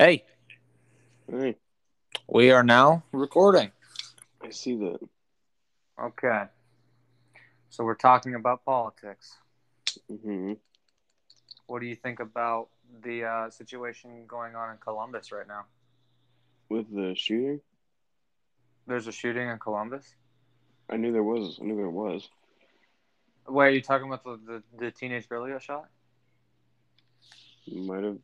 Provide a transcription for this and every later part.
Hey, Hey, we are now recording. I see that. Okay. So we're talking about politics. hmm What do you think about the uh, situation going on in Columbus right now? With the shooting, There's a shooting in Columbus. I knew there was. I knew there was. Wait, are you talking about the, the, the teenage girl who got shot? Might have.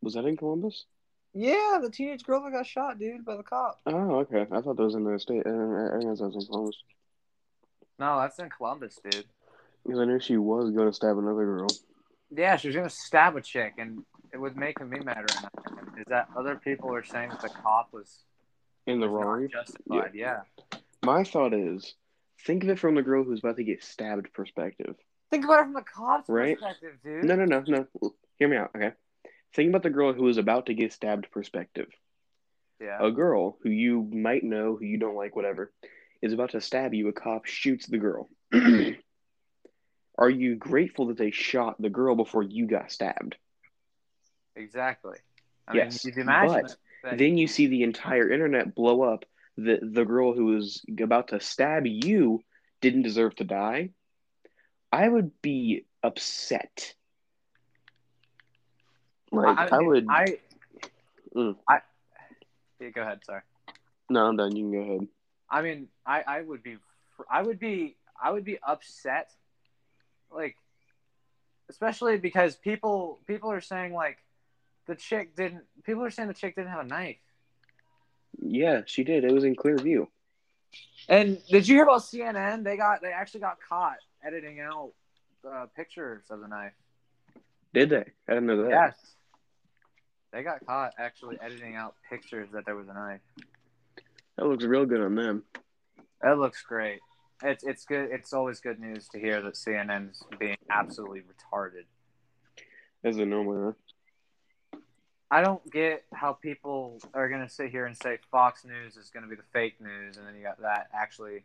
Was that in Columbus? Yeah, the teenage girl that got shot, dude, by the cop. Oh, okay. I thought that was in the state. Uh, I I guess that was in Columbus No, that's in Columbus, dude. because I knew she was going to stab another girl. Yeah, she was gonna stab a chick, and it was making me mad right now. Is that other people are saying that the cop was, In the was wrong. justified? Yeah. My thought is, think of it from the girl who's about to get stabbed perspective. Think about it from the cop's Right. perspective, dude. No, no, no, no. Hear me out, okay? Think about the girl who is about to get stabbed perspective. Yeah. A girl who you might know, who you don't like, whatever, is about to stab you. A cop shoots the girl. Are you grateful that they shot the girl before you got stabbed? Exactly. I Yes, mean, but that, Then you see the entire internet blow up that the girl who was about to stab you didn't deserve to die. I would be upset. Like I, mean, would. I. Mm. I. Yeah, go ahead. Sorry. No, I'm done. You can go ahead. I mean, I. I would be. I would be. I would be upset. Like, especially because people people are saying like, the chick didn't. People are saying the chick didn't have a knife. Yeah, she did. It was in clear view. And did you hear about CNN? They got. They actually got caught editing out uh, pictures of the knife. Did they? I didn't know that. Yes. They got caught actually editing out pictures that there was a knife. That looks real good on them. That looks great. It's it's good. It's always good news to hear that CNN's being absolutely retarded. As a normally are. I don't get how people are gonna sit here and say Fox News is gonna be the fake news, and then you got that actually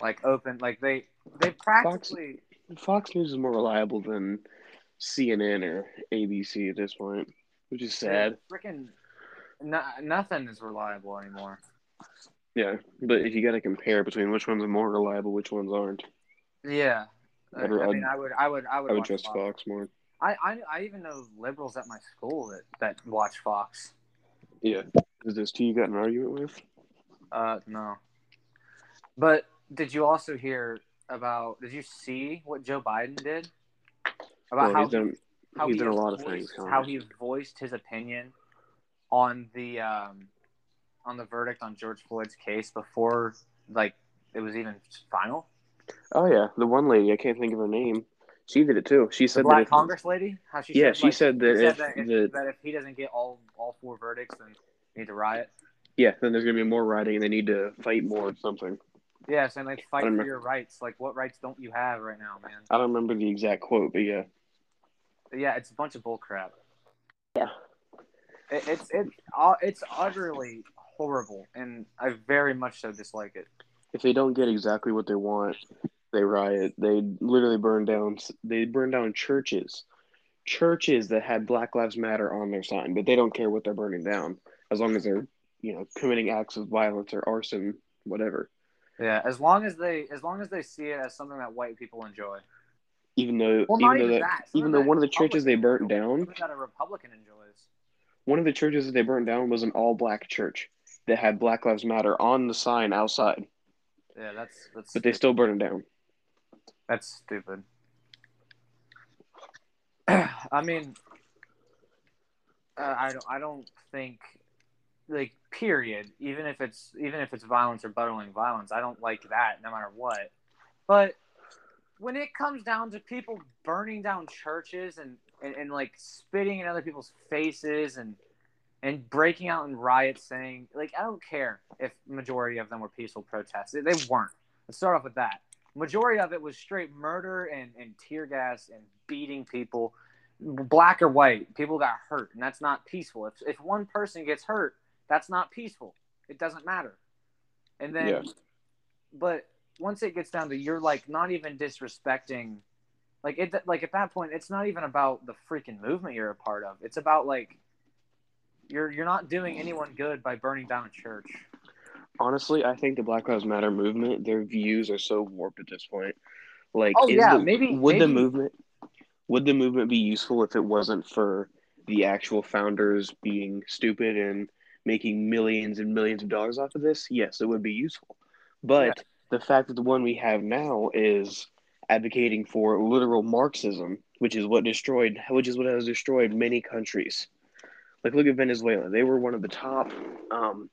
like open. Like they they practically Fox News is more reliable than CNN or ABC at this point, which is sad. Freaking no, nothing is reliable anymore. Yeah, but if you got to compare between which ones are more reliable, which ones aren't, Yeah. I, I'd- I mean, I would, I would, I would, I would trust Fox. Fox more. I, I, I even know liberals at my school that, that watch Fox. Yeah. Is this who you got an argument with? Uh, no. But did you also hear about? Did you see what Joe Biden did about how done. How he's he done a lot of voiced- things, Connor. How he voiced his opinion on the um, on the verdict on George Floyd's case before like it was even final. Oh yeah, the one lady I can't think of her name. She did it too. She The said that Black if, Congress lady, how she Yeah, said, she like, said that she if that, if, the- that if he doesn't get all all four verdicts, then need to riot. yeah, then there's gonna be more rioting and they need to fight more or something. Yeah, and like fight for your rights. Like what rights don't you have right now, man? I don't remember the exact quote, but yeah. Yeah, it's a bunch of bullcrap. Yeah. It, it's it's uh, it's utterly horrible, and I very much so dislike it. If they don't get exactly what they want, they riot. They literally burn down. They burn down churches, churches that had Black Lives Matter on their sign, but they don't care what they're burning down as long as they're you know committing acts of violence or arson, whatever. Yeah, as long as they as long as they see it as something that white people enjoy. Even though, Well, even though even that, even though one of the churches they burnt down, that a Republican enjoys. one of the churches that they burnt down was an all-black church that had Black Lives Matter on the sign outside, Yeah, that's that's but they still burned it down. That's stupid. I mean, uh, I don't. I don't think, like, period. Even if it's even if it's violence or buttering violence, I don't like that, no matter what. But when it comes down to people burning down churches and, and, and like spitting in other people's faces and and breaking out in riots, saying like I don't care if majority of them were peaceful protests. They, they weren't. Let's start off with that majority of it was straight murder and, and tear gas and beating people black or white people got hurt and that's not peaceful if, if one person gets hurt that's not peaceful it doesn't matter and then Yeah. but once it gets down to you're like not even disrespecting like it like at that point it's not even about the freaking movement you're a part of it's about like You're you're not doing anyone good by burning down a church. Honestly, I think the Black Lives Matter movement, their views are so warped at this point. Like, Oh, is yeah, the, maybe- would the movement would the movement be useful if it wasn't for the actual founders being stupid and making millions and millions of dollars off of this? Yes, it would be useful. But the fact that the one we have now is advocating for literal Marxism, which is what destroyed, which is what has destroyed many countries. Like, look at Venezuela; they were one of the top um,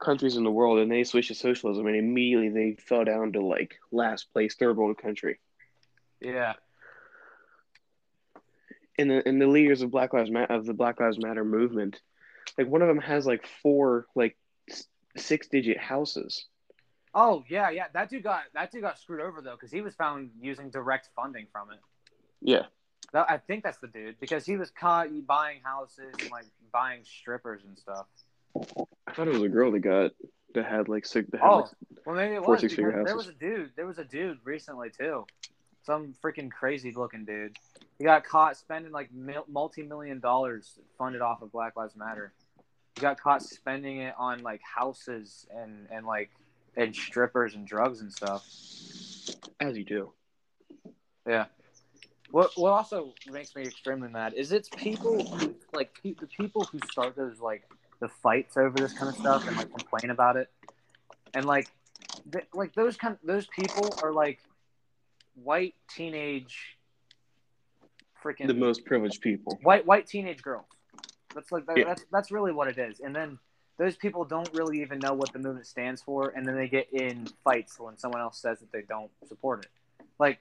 countries in the world, and they switched to socialism, and immediately they fell down to like last place, third world country. Yeah. And the and the leaders of Black Lives Matter of the Black Lives Matter movement, like one of them has like four like six digit houses. Oh yeah, yeah. That dude got that dude got screwed over though because he was found using direct funding from it. Yeah, That, I think that's the dude because he was caught buying houses and like buying strippers and stuff. I thought it was a girl that got that had like six. That had, Oh, like, well maybe it Four was six-figure because there was a dude. There was a dude recently too, some freaking crazy looking dude. He got caught spending like multi million dollars funded off of Black Lives Matter. He got caught spending it on like houses and and like and strippers and drugs and stuff. as you do. Yeah. What what also makes me extremely mad is it's people who like pe- the people who start those like the fights over this kind of stuff and like complain about it, and like th- like those kind those people are like white teenage freaking The most privileged people. white white teenage girls. That's like that, Yeah. that's that's really what it is. And then those people don't really even know what the movement stands for, and then they get in fights when someone else says that they don't support it. Like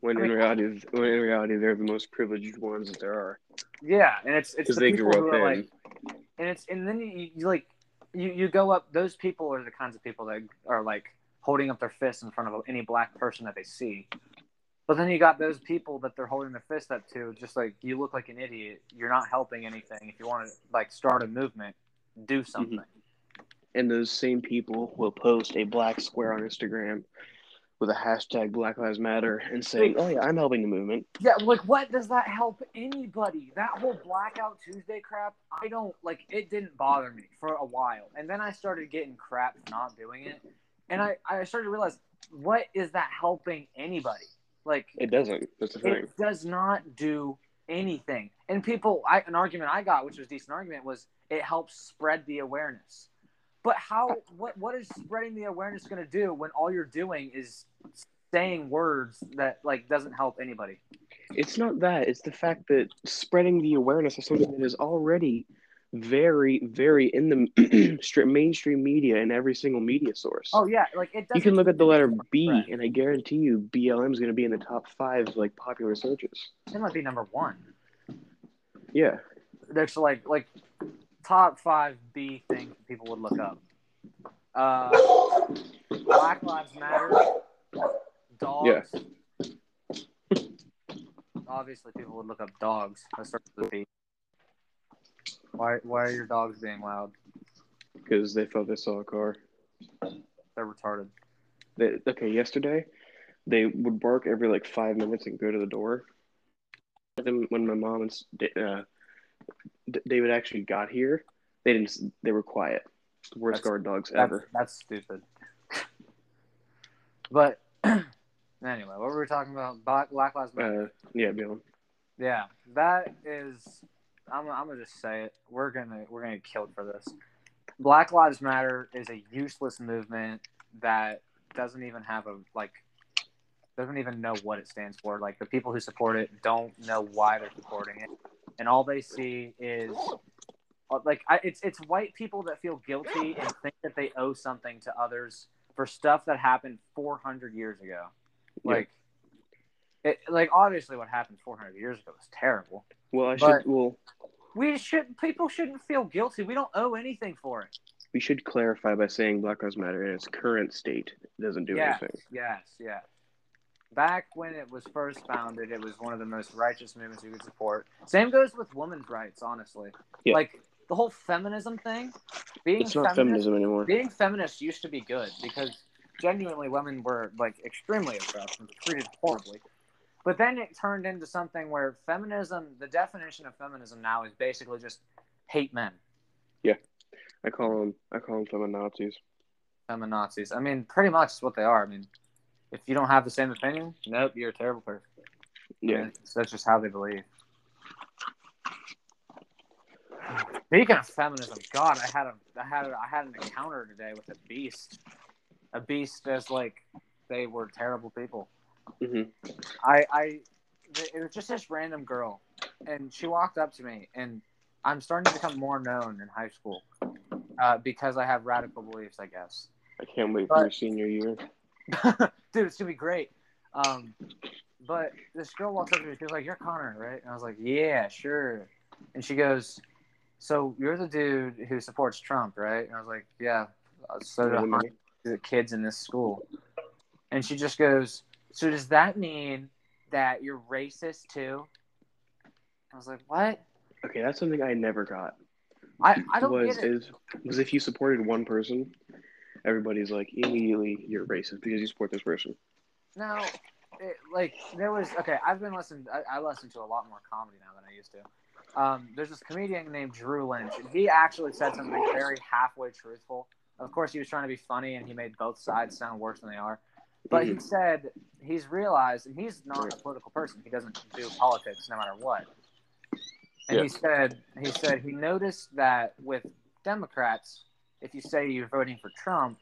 When I in mean- reality, when in reality, they're the most privileged ones that there are Yeah, and it's it's the they people grew who up are in. like, and it's and then you, you like you you go up. Those people are the kinds of people that are like holding up their fists in front of any black person that they see. But then you got those people that they're holding their fist up to, just like you look like an idiot. You're not helping anything. If you want to like start a movement, do mm-hmm. something. and those same people will post a black square on Instagram with a hashtag Black Lives Matter and say, "Oh yeah, I'm helping the movement." Yeah, like what does that help anybody? That whole blackout Tuesday crap, I don't like it didn't bother me for a while. And then I started getting crap for not doing it. And I, I started to realize what is that helping anybody? Like It doesn't. That's the thing. it does not do anything. And people I an argument I got, which was decent argument, was it helps spread the awareness. But how what what is spreading the awareness gonna do when all you're doing is saying words that like doesn't help anybody? It's not that. It's the fact that spreading the awareness of something that is already very, very in the mainstream media and every single media source. Oh yeah, like it. you can look at the letter B, Right. and I guarantee you, BLM is going to be in the top five like popular searches. It might be number one. Yeah, There's like like top five B things people would look up. Uh, Black Lives Matter. Dogs. Obviously, people would look up dogs. That starts with a B. Why why are your dogs being loud? because they thought they saw a car. They're retarded. They, okay, yesterday they would bark every like five minutes and go to the door. Then when my mom and uh, D- David actually got here, they didn't. They were quiet. Worst That's- guard dogs That's, ever. that's stupid. But anyway, what were we talking about? Black, Lives Matter. Uh, yeah, BLM. Yeah, that is. I'm, I'm gonna just say it. We're gonna we're gonna get killed for this. Black Lives Matter is a useless movement that doesn't even have a like doesn't even know what it stands for. Like the people who support it don't know why they're supporting it, and all they see is uh, like I, it's it's white people that feel guilty and think that they owe something to others for stuff that happened 400 years ago. Like it, like obviously what happened 400 years ago was terrible. Well, I should. Well, We should people shouldn't feel guilty. We don't owe anything for it. we should clarify by saying Black Lives Matter in its current state doesn't do yes, anything. yes, yes. Back when it was first founded, it was one of the most righteous movements you could support. Same goes with women's rights, honestly. Yeah. Like the whole feminism thing. Being It's not feminist, feminism anymore. being feminist used to be good because genuinely women were like extremely oppressed and treated horribly. But then it turned into something where feminism, the definition of feminism now is basically just hate men. Yeah, I call them I call them feminazis. Feminazis. I mean, pretty much is what they are. I mean, if you don't have the same opinion, nope, you're a terrible person. Yeah. That's just how they believe. Speaking of feminism, God, I had a, I had, a, I had an encounter today with a beast. A beast as like they were terrible people. Hmm I, I, it was just this random girl, and she walked up to me, and I'm starting to become more known in high school uh, because I have radical beliefs, I guess. I can't wait for your senior year. Dude, it's gonna be great. Um, but this girl walks up to me. She was like, "You're Connor, right?" And I was like, "Yeah, sure." And she goes, "So you're the dude who supports Trump, right?" And I was like, "Yeah." So do of kids in this school. And she just goes, "So does that mean that you're racist too?" I was like, "What?" Okay, that's something I never got. I, I don't was get it. is was if you supported one person, everybody's like immediately you're racist because you support this person. No, it, like there was okay. I've been listening. I, I listen to a lot more comedy now than I used to. Um, there's this comedian named Drew Lynch, and he actually said something very halfway truthful. Of course, he was trying to be funny, and he made both sides sound worse than they are. But he Mhm. said he's realized, and he's not a political person. He doesn't do politics no matter what. And Yeah. he said he said he noticed that with Democrats, if you say you're voting for Trump,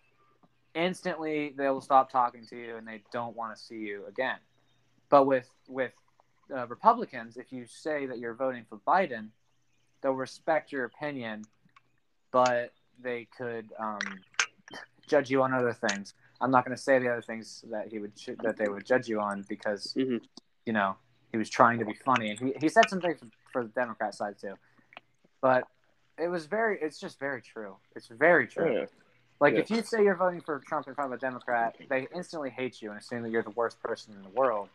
instantly they will stop talking to you and they don't want to see you again. But with with uh, Republicans, if you say that you're voting for Biden, they'll respect your opinion, but they could um, judge you on other things. I'm not going to say the other things that he would that they would judge you on because Mhm. you know he was trying to be funny and he, he said some things for the Democrat side too, but it was very it's just very true. It's very true. Yeah. Like Yeah. if you say you're voting for Trump in front of a Democrat, they instantly hate you and assume that you're the worst person in the world.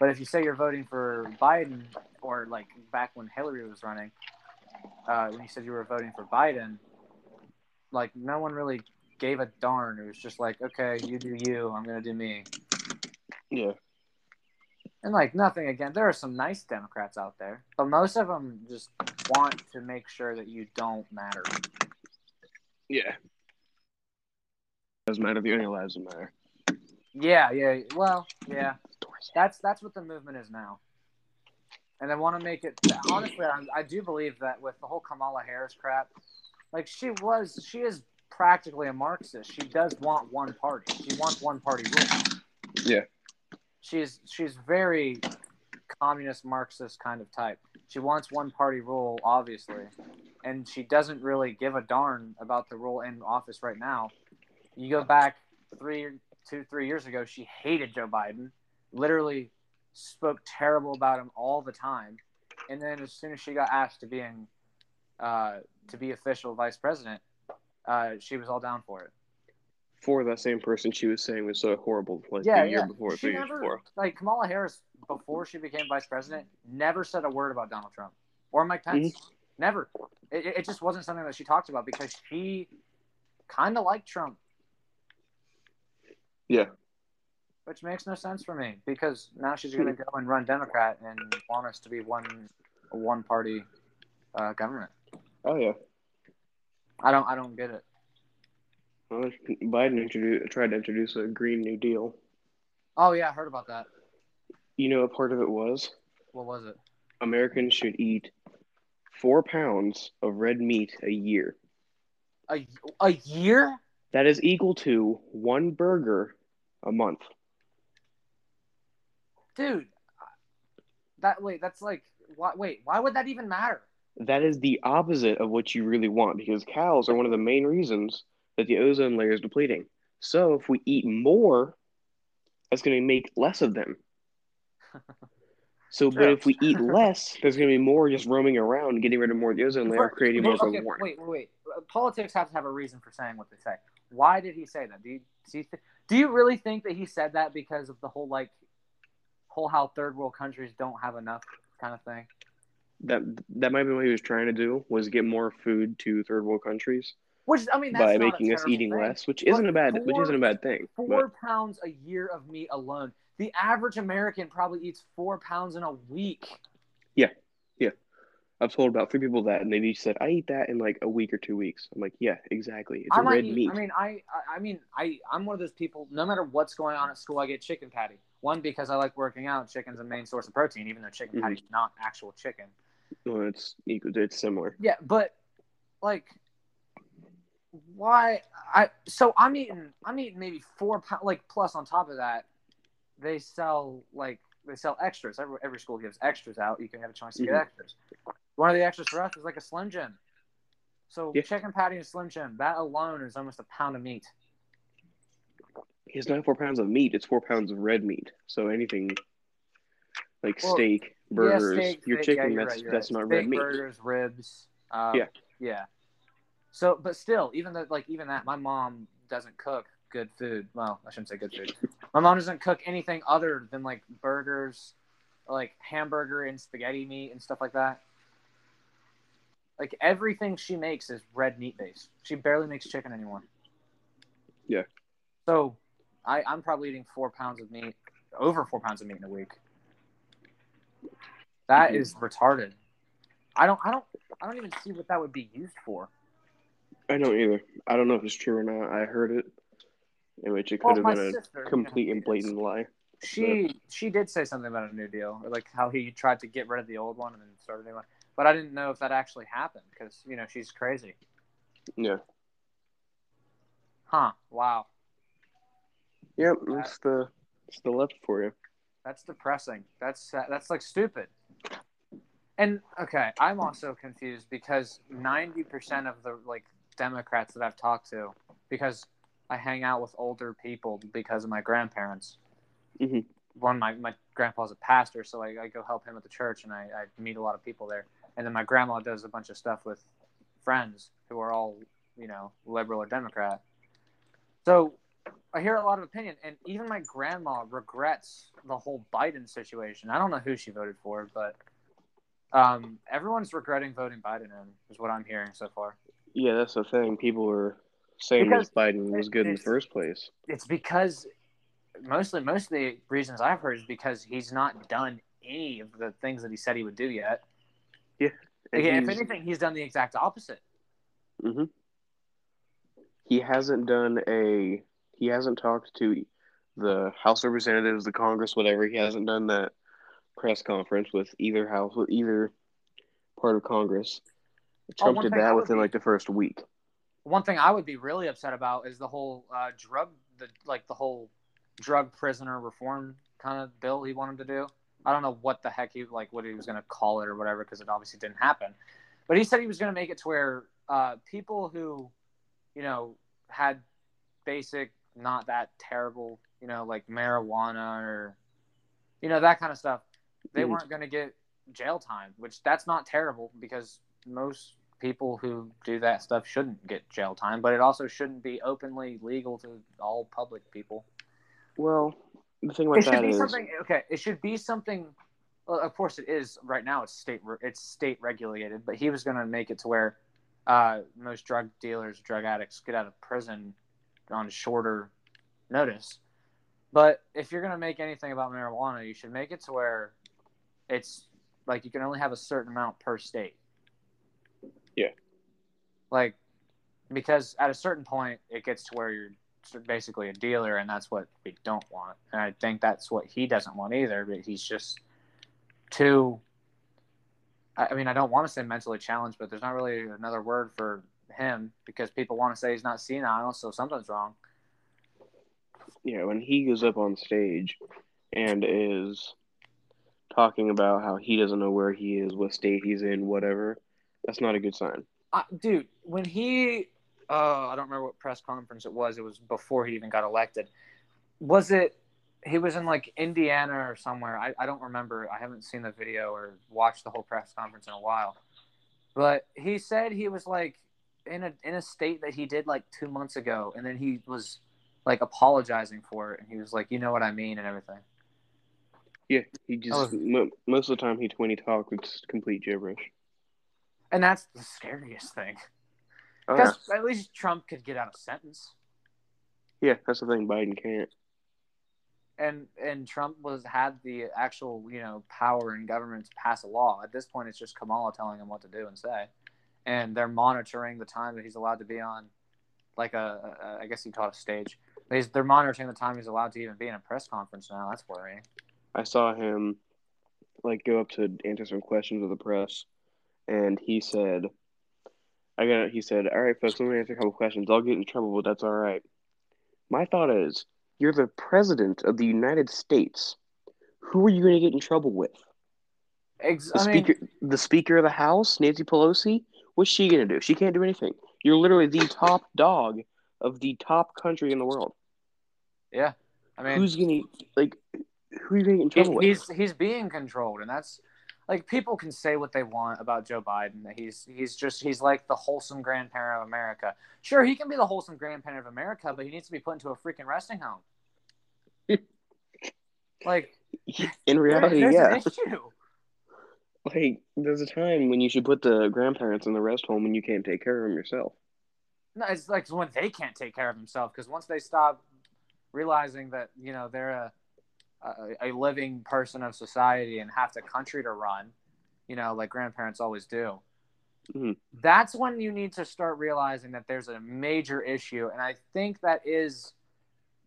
But if you say you're voting for Biden, or like back when Hillary was running, uh, when you said you were voting for Biden, like no one really gave a darn. It was just like, okay, you do you, I'm gonna do me. Yeah. And like nothing again, there are some nice Democrats out there, but most of them just want to make sure that you don't matter. Yeah. Doesn't matter if your any lives matter. Yeah, yeah. Well, yeah. That's that's what the movement is now, and I want to make it. Honestly, I, I do believe that with the whole Kamala Harris crap, like she was, she is practically a Marxist. She does want one party. She wants one party rule. Yeah. She's she's very communist Marxist kind of type. She wants one party rule, obviously, and she doesn't really give a darn about the rule in office right now. You go back three, two, three years ago, she hated Joe Biden, literally spoke terrible about him all the time, and then as soon as she got asked to being uh, to be official vice president, uh, she was all down for it. For that same person she was saying was so horrible like Yeah, the year yeah. before, She never- before. Like Kamala Harris, before she became vice president, never said a word about Donald Trump or Mike Pence. Never. It, it just wasn't something that she talked about because she kind of liked Trump. Yeah. Which makes no sense for me because now she's going to go and run Democrat and want us to be one one party uh, government. Oh yeah. I don't I don't get it. Well, Biden introduced, tried to introduce a Green New Deal. Oh yeah, I heard about that. You know what part of it was? What was it? Americans should eat four pounds of red meat a year. A a year? That is equal to one burger a month. Dude. That wait, that's like why, wait, why would that even matter? That is the opposite of what you really want because cows are one of the main reasons that the ozone layer is depleting. So if we eat more, that's going to make less of them. So, but if we eat less, there's going to be more just roaming around, getting rid of more of the ozone layer, creating more okay. Wait, wait, wait. Uh, Politics have to have a reason for saying what they say. Why did he say that? Do you do you, th- do you really think that he said that because of the whole like whole how third world countries don't have enough kind of thing? That that might be what he was trying to do was get more food to third world countries Which I mean, that's by making us eating thing. less, which isn't a bad which isn't a bad thing. Four pounds a year of meat alone. The average American probably eats four pounds in a week. Yeah, yeah. I've told about three people that, and they each said I eat that in like a week or two weeks. I'm like, yeah, exactly. It's I a red eat- meat. I mean, I, I, mean, I, I'm one of those people. No matter what's going on at school, I get chicken patty. One because I like working out. Chicken's a main source of protein, even though chicken mm-hmm. patty's not actual chicken. Well, it's. It's similar. Yeah, but like, why? I so I'm eating. I'm eating maybe four pounds. Like plus on top of that, they sell like they sell extras. Every, every school gives extras out. You can have a chance to get Mhm. extras. One of the extras for us is like a Slim Jim. So Yeah. chicken patty and Slim Jim, that alone is almost a pound of meat. It's not four pounds of meat. It's four pounds of red meat. So anything like Well, steak, burgers, yeah, steak, your steak, chicken, yeah, that's right, that's right. not steak, red meat. burgers, ribs. Uh, Yeah. yeah. So, but still, even though, like, even that, my mom doesn't cook good food. Well, I shouldn't say good food. my mom doesn't cook anything other than like burgers, like hamburger and spaghetti meat and stuff like that. Like everything she makes is red meat based. She barely makes chicken anymore. Yeah. So, I, I'm probably eating four pounds of meat, over four pounds of meat in a week. That Mhm. retarded. I don't I don't I don't even see what that would be used for. I don't either. I don't know if it's true or not. I heard it, in which it could my have been a complete and blatant lie. She she did say something about a new deal, or like how he tried to get rid of the old one and then start a new one. But I didn't know if that actually happened because you know she's crazy. Yeah. Huh? Wow, Yep. That's the it's the left for you. That's depressing. That's that's like stupid. And okay, I'm also confused because ninety percent of the like Democrats that I've talked to, because I hang out with older people because of my grandparents. Mhm. One, my, my grandpa's a pastor, so I, I go help him at the church, and I, I meet a lot of people there. And then my grandma does a bunch of stuff with friends who are all, you know, liberal or Democrat. So I hear a lot of opinion, and even my grandma regrets the whole Biden situation. I don't know who she voted for, but um, everyone's regretting voting Biden in, is what I'm hearing so far. Yeah, that's the thing. People were saying Because this Biden was good in the first place. It's because mostly most of the reasons I've heard is because he's not done any of the things that he said he would do yet. Yeah. Like, if anything, he's done the exact opposite. hmm He hasn't done a. He hasn't talked to the House Representatives, the Congress, whatever. He hasn't done that press conference with either house, with either part of Congress. Oh, Trump one did that within be- like the first week. One thing I would be really upset about is the whole uh, drug, the like the whole drug prisoner reform kind of bill he wanted to do. I don't know what the heck he like what he was going to call it or whatever because it obviously didn't happen. But he said he was going to make it to where uh, people who, you know, had basic, not that terrible, you know, like marijuana or, you know, that kind of stuff, they Mhm. weren't going to get jail time. Which that's not terrible because most people who do that stuff shouldn't get jail time, but it also shouldn't be openly legal to all public people. Well, the thing about It should be is, something. Okay, it should be something. Well, of course it is. Right now, it's state it's state regulated, but he was going to make it to where uh, most drug dealers, drug addicts, get out of prison on shorter notice. But if you're going to make anything about marijuana, you should make it to where it's like you can only have a certain amount per state. Yeah. Like, because at a certain point, it gets to where you're basically a dealer, and that's what we don't want. And I think that's what he doesn't want either. But he's just too. I I mean, I don't want to say mentally challenged, but there's not really another word for him because people want to say he's not senile, so something's wrong. yeah, when he goes up on stage and is talking about how he doesn't know where he is, what state he's in, whatever, that's not a good sign. Dude, when he, uh, I don't remember what press conference it was. It was before he even got elected. Was it? He was in like Indiana or somewhere. I, I don't remember. I haven't seen the video or watched the whole press conference in a while. But he said he was like in a in a state that he did like two months ago, and then he was like apologizing for it, and he was like, "You know what I mean," and everything. Yeah, he just Oh. mo- most of the time he when he talks, it's complete gibberish. And that's the scariest thing. Oh. Because at least Trump could get out a sentence. yeah, that's the thing. Biden can't. and and Trump was had the actual you know power in government to pass a law. At this point, it's just Kamala telling him what to do and say, and they're monitoring the time that he's allowed to be on, like a, a I guess you call it a stage. He's, they're monitoring the time he's allowed to even be in a press conference now. That's worrying. I saw him like go up to answer some questions of the press, and he said, "I got." He said, "All right, folks, let me answer a couple questions. I'll get in trouble, but that's all right." My thought is, you're the president of the United States. Who are you going to get in trouble with? Ex- The I mean, the Speaker of the House, Nancy Pelosi. What's she going to do? She can't do anything. You're literally the top dog of the top country in the world. yeah. I mean, Who's going to like? Who are you going to get in He- trouble with? he's he's being controlled, and that's like people can say what they want about Joe Biden. That he's he's just he's like the wholesome grandparent of America. Sure, he can be the wholesome grandparent of America, but he needs to be put into a freaking resting home. like In there- reality, there's yeah. Like, there's a time when you should put the grandparents in the rest home when you can't take care of them yourself. No, it's like when they can't take care of themselves because once they stop realizing that you know they're a, a a living person of society and have the country to run, you know, like grandparents always do. Mhm. That's when you need to start realizing that there's a major issue, and I think that is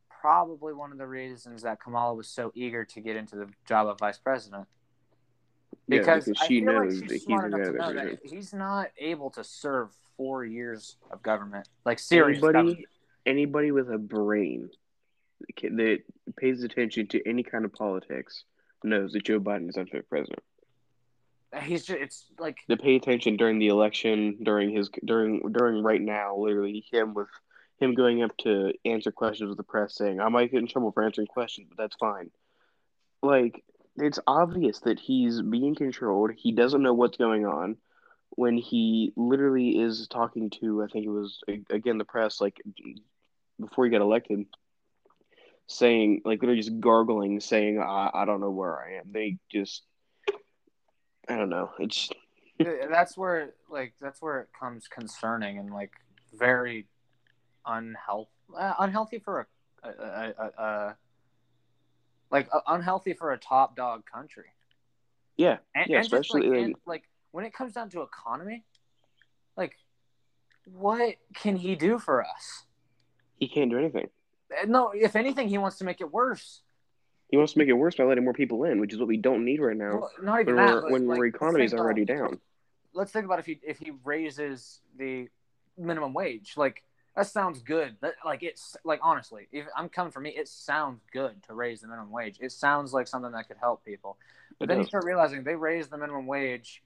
probably one of the reasons that Kamala was so eager to get into the job of vice president. Yeah, Because, because she knows like that he's smart the guy that that he's not able to serve four years of government, like serious government. anybody, anybody with a brain that pays attention to any kind of politics knows that Joe Biden is unfit president. He's just it's like To pay attention during the election, during his during during right now, literally him with him going up to answer questions with the press, saying, "I might get in trouble for answering questions, but that's fine." Like it's obvious that he's being controlled. He doesn't know what's going on. When he literally is talking to, I think it was again the press, like before he got elected, saying like literally just gargling, saying, "I, I don't know where I am." They just, I don't know. It's that's where like that's where it comes concerning and like very unhealthy uh, unhealthy for a, a, a, a like uh, unhealthy for a top dog country. yeah, And, Yeah, and just, especially, like, like- and, like when it comes down to economy, like what can he do for us? he can't do anything. Uh, No, if anything, he wants to make it worse. He wants to make it worse by letting more people in, which is what we don't need right now. Well, not even when that. we're, when like, our let's economy is about- already down. let's think about if he if he raises the minimum wage like that sounds good. That, like it's like honestly if i'm coming from me it sounds good to raise the minimum wage. It sounds like something that could help people. But It then you start realizing they raised the minimum wage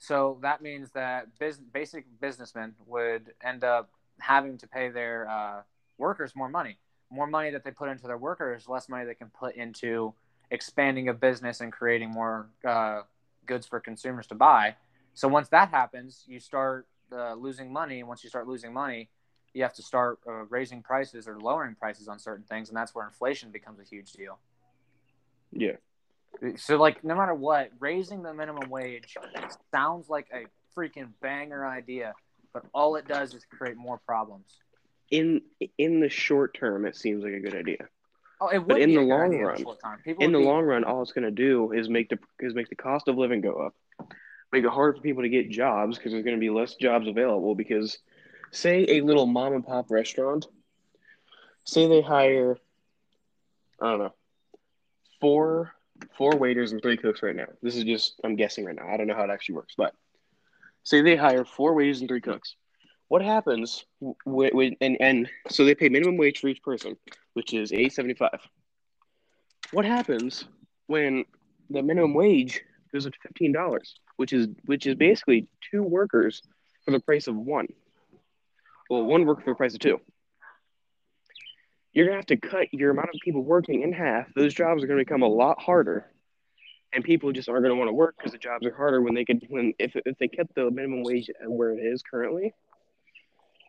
so that means that bus- basic businessmen would end up having to pay their uh, workers more money. More money that they put into their workers less money they can put into expanding a business and creating more uh, goods for consumers to buy. So once that happens, you start uh, losing money. Once you start losing money, you have to start uh, raising prices or lowering prices on certain things, and that's where inflation becomes a huge deal. Yeah. So, like, no matter what, raising the minimum wage sounds like a freaking banger idea, but all it does is create more problems. In in the short term, it seems like a good idea. Oh, it would But in the long in run- the short term. People In the be- long run, all it's going to do is make the is make the cost of living go up, make it harder for people to get jobs because there's going to be less jobs available. Because, say, a little mom and pop restaurant, say they hire, I don't know, four four waiters and three cooks right now. This is just I'm guessing right now. I don't know how it actually works, but say they hire four waiters and three cooks. What happens when, when and and so they pay minimum wage for each person, which is eight seventy five. What happens when the minimum wage goes up to fifteen dollars, which is which is basically two workers for the price of one. Well, one worker for the price of two. You're gonna have to cut your amount of people working in half. Those jobs are gonna become a lot harder, and people just aren't gonna want to work because the jobs are harder when they could when if if they kept the minimum wage where it is currently,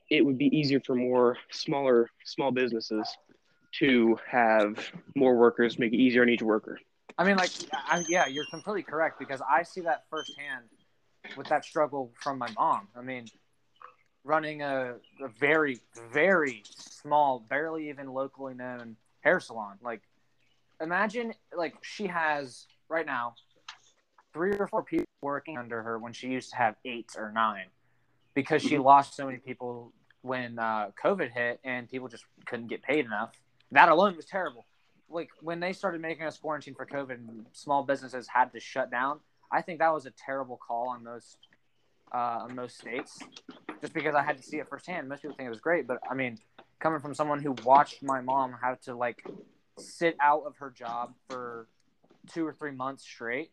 it would be easier for more smaller small businesses to have more workers, make it easier on each worker. I mean, like, I, yeah, you're completely correct because I see that firsthand with that struggle from my mom. I mean, running a, a very, very small, barely even locally known hair salon. Like, imagine like she has right now three or four people working under her when she used to have eight or nine because she lost so many people when uh, COVID hit and people just couldn't get paid enough. That alone was terrible. Like when they started making us quarantine for COVID and small businesses had to shut down, I think that was a terrible call on most uh, on most states. Just because I had to see it firsthand. Most people think it was great, but I mean, coming from someone who watched my mom have to like sit out of her job for two or three months straight,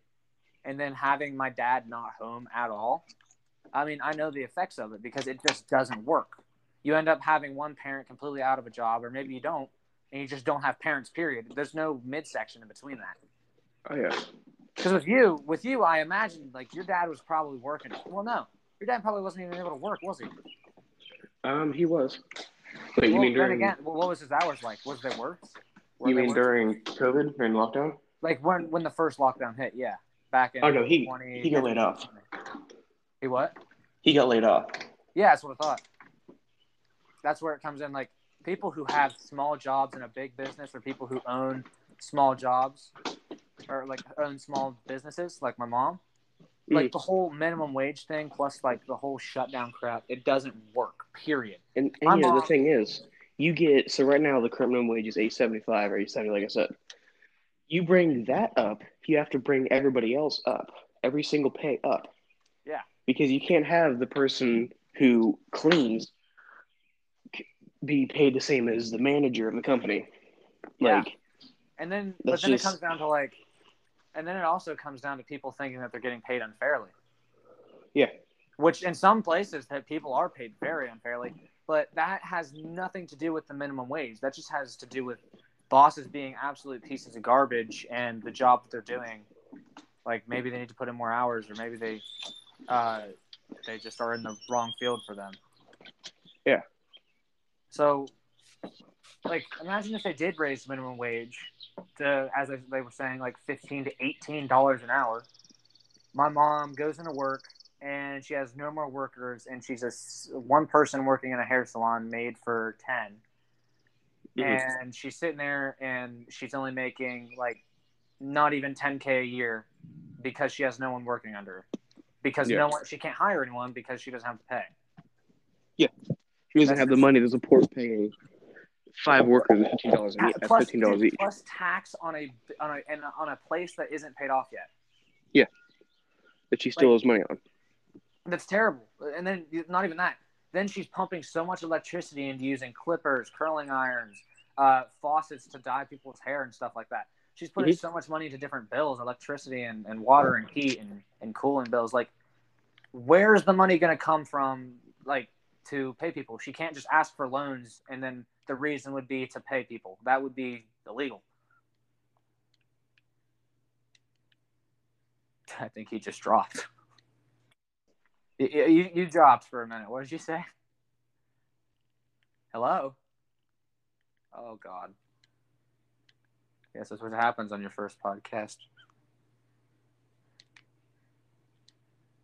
and then having my dad not home at all. I mean, I know the effects of it because it just doesn't work. You end up having one parent completely out of a job, or maybe you don't, and you just don't have parents. Period. There's no midsection in between that. Oh yeah. Because with you, with you, I imagine like your dad was probably working. Well, no, your dad probably wasn't even able to work, was he? Um, he was. Wait, you mean during? again, well, what was his hours like? Was there work? Were You mean work? during COVID during lockdown? like when when the first lockdown hit? Yeah, back in. Oh no, he 20, he got laid off. He what? He got laid off. Yeah, that's what I thought. That's where it comes in. Like people who have small jobs in a big business, or people who own small jobs, or like own small businesses, like my mom. Like mm. the whole minimum wage thing, plus like the whole shutdown crap, it doesn't work. Period. And, and you know, the thing is, you get so right now the current minimum wage is eight seventy five or eight seventy, like I said. You bring that up, you have to bring everybody else up, every single pay up. Yeah. Because you can't have the person who cleans be paid the same as the manager of the company. Yeah. Like, And then, but then just- it comes down to like, and then it also comes down to people thinking that they're getting paid unfairly. Yeah. Which in some places that people are paid very unfairly, but that has nothing to do with the minimum wage. That just has to do with bosses being absolute pieces of garbage and the job that they're doing. Like maybe they need to put in more hours, or maybe they, uh, they just are in the wrong field for them. Yeah. So, like, imagine if they did raise minimum wage to, as they- were saying, like fifteen to eighteen dollars an hour. My mom goes into work and she has no more workers, and she's a one person working in a hair salon made for 10 Mhm. and she's sitting there and she's only making like not even 10k a year because she has no one working under her because Yeah. no one she can't hire anyone because she doesn't have to pay. Yeah she doesn't That's have the money to support paying five workers at fifteen dollars at plus, fifteen dollars each. plus tax on a on a and on a place that isn't paid off yet. Yeah, that she still like- owes money on. That's terrible. And then not even that. Then she's pumping so much electricity into using clippers, curling irons, uh, faucets to dye people's hair and stuff like that. She's putting Mhm. so much money into different bills, electricity and, and water and heat and, and cooling bills. Like, where's the money going to come from, like, to pay people? She can't just ask for loans and then the reason would be to pay people. That would be illegal. I think he just dropped. You, you, dropped for a minute. What did you say? Hello? Oh, God. Yes, that's what happens on your first podcast.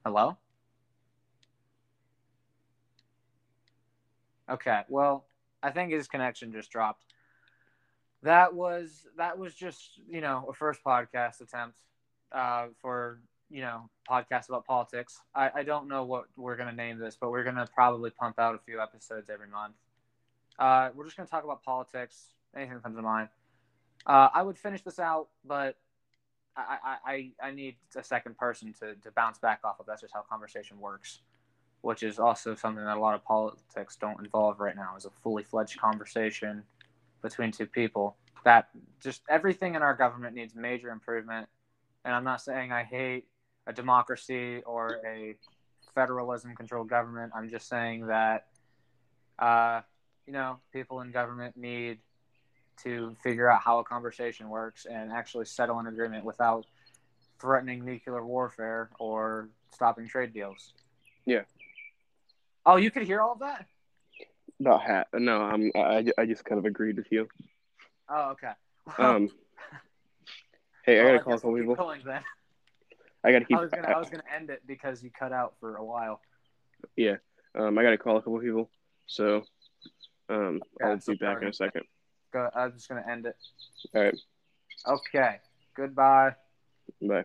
Hello? Okay, well, I think his connection just dropped. That was that was just you know a first podcast attempt uh, for you know podcast about politics. I, I don't know what we're gonna name this, but we're gonna probably pump out a few episodes every month. Uh, we're just gonna talk about politics, anything that comes to mind. Uh, I would finish this out, but I, I, I, I need a second person to, to bounce back off of. That's just how conversation works, which is also something that a lot of politics don't involve right now. Is a fully fledged conversation between two people. That just everything in our government needs major improvement. And I'm not saying I hate a democracy or a federalism controlled government. I'm just saying that, uh, you know, people in government need to figure out how a conversation works and actually settle an agreement without threatening nuclear warfare or stopping trade deals. Yeah. Oh, you could hear all of that? Not hat. No, I'm. I, I just kind of agreed with you. Oh, okay. Um. hey, I Well, gotta call a couple people. going then. I gotta keep. I was gonna I was gonna end it because you cut out for a while. Yeah. Um, I gotta call a couple people. So, um, Yeah, I'll so be back in a second. Go, I'm just gonna end it. All right. Okay. Goodbye. Bye.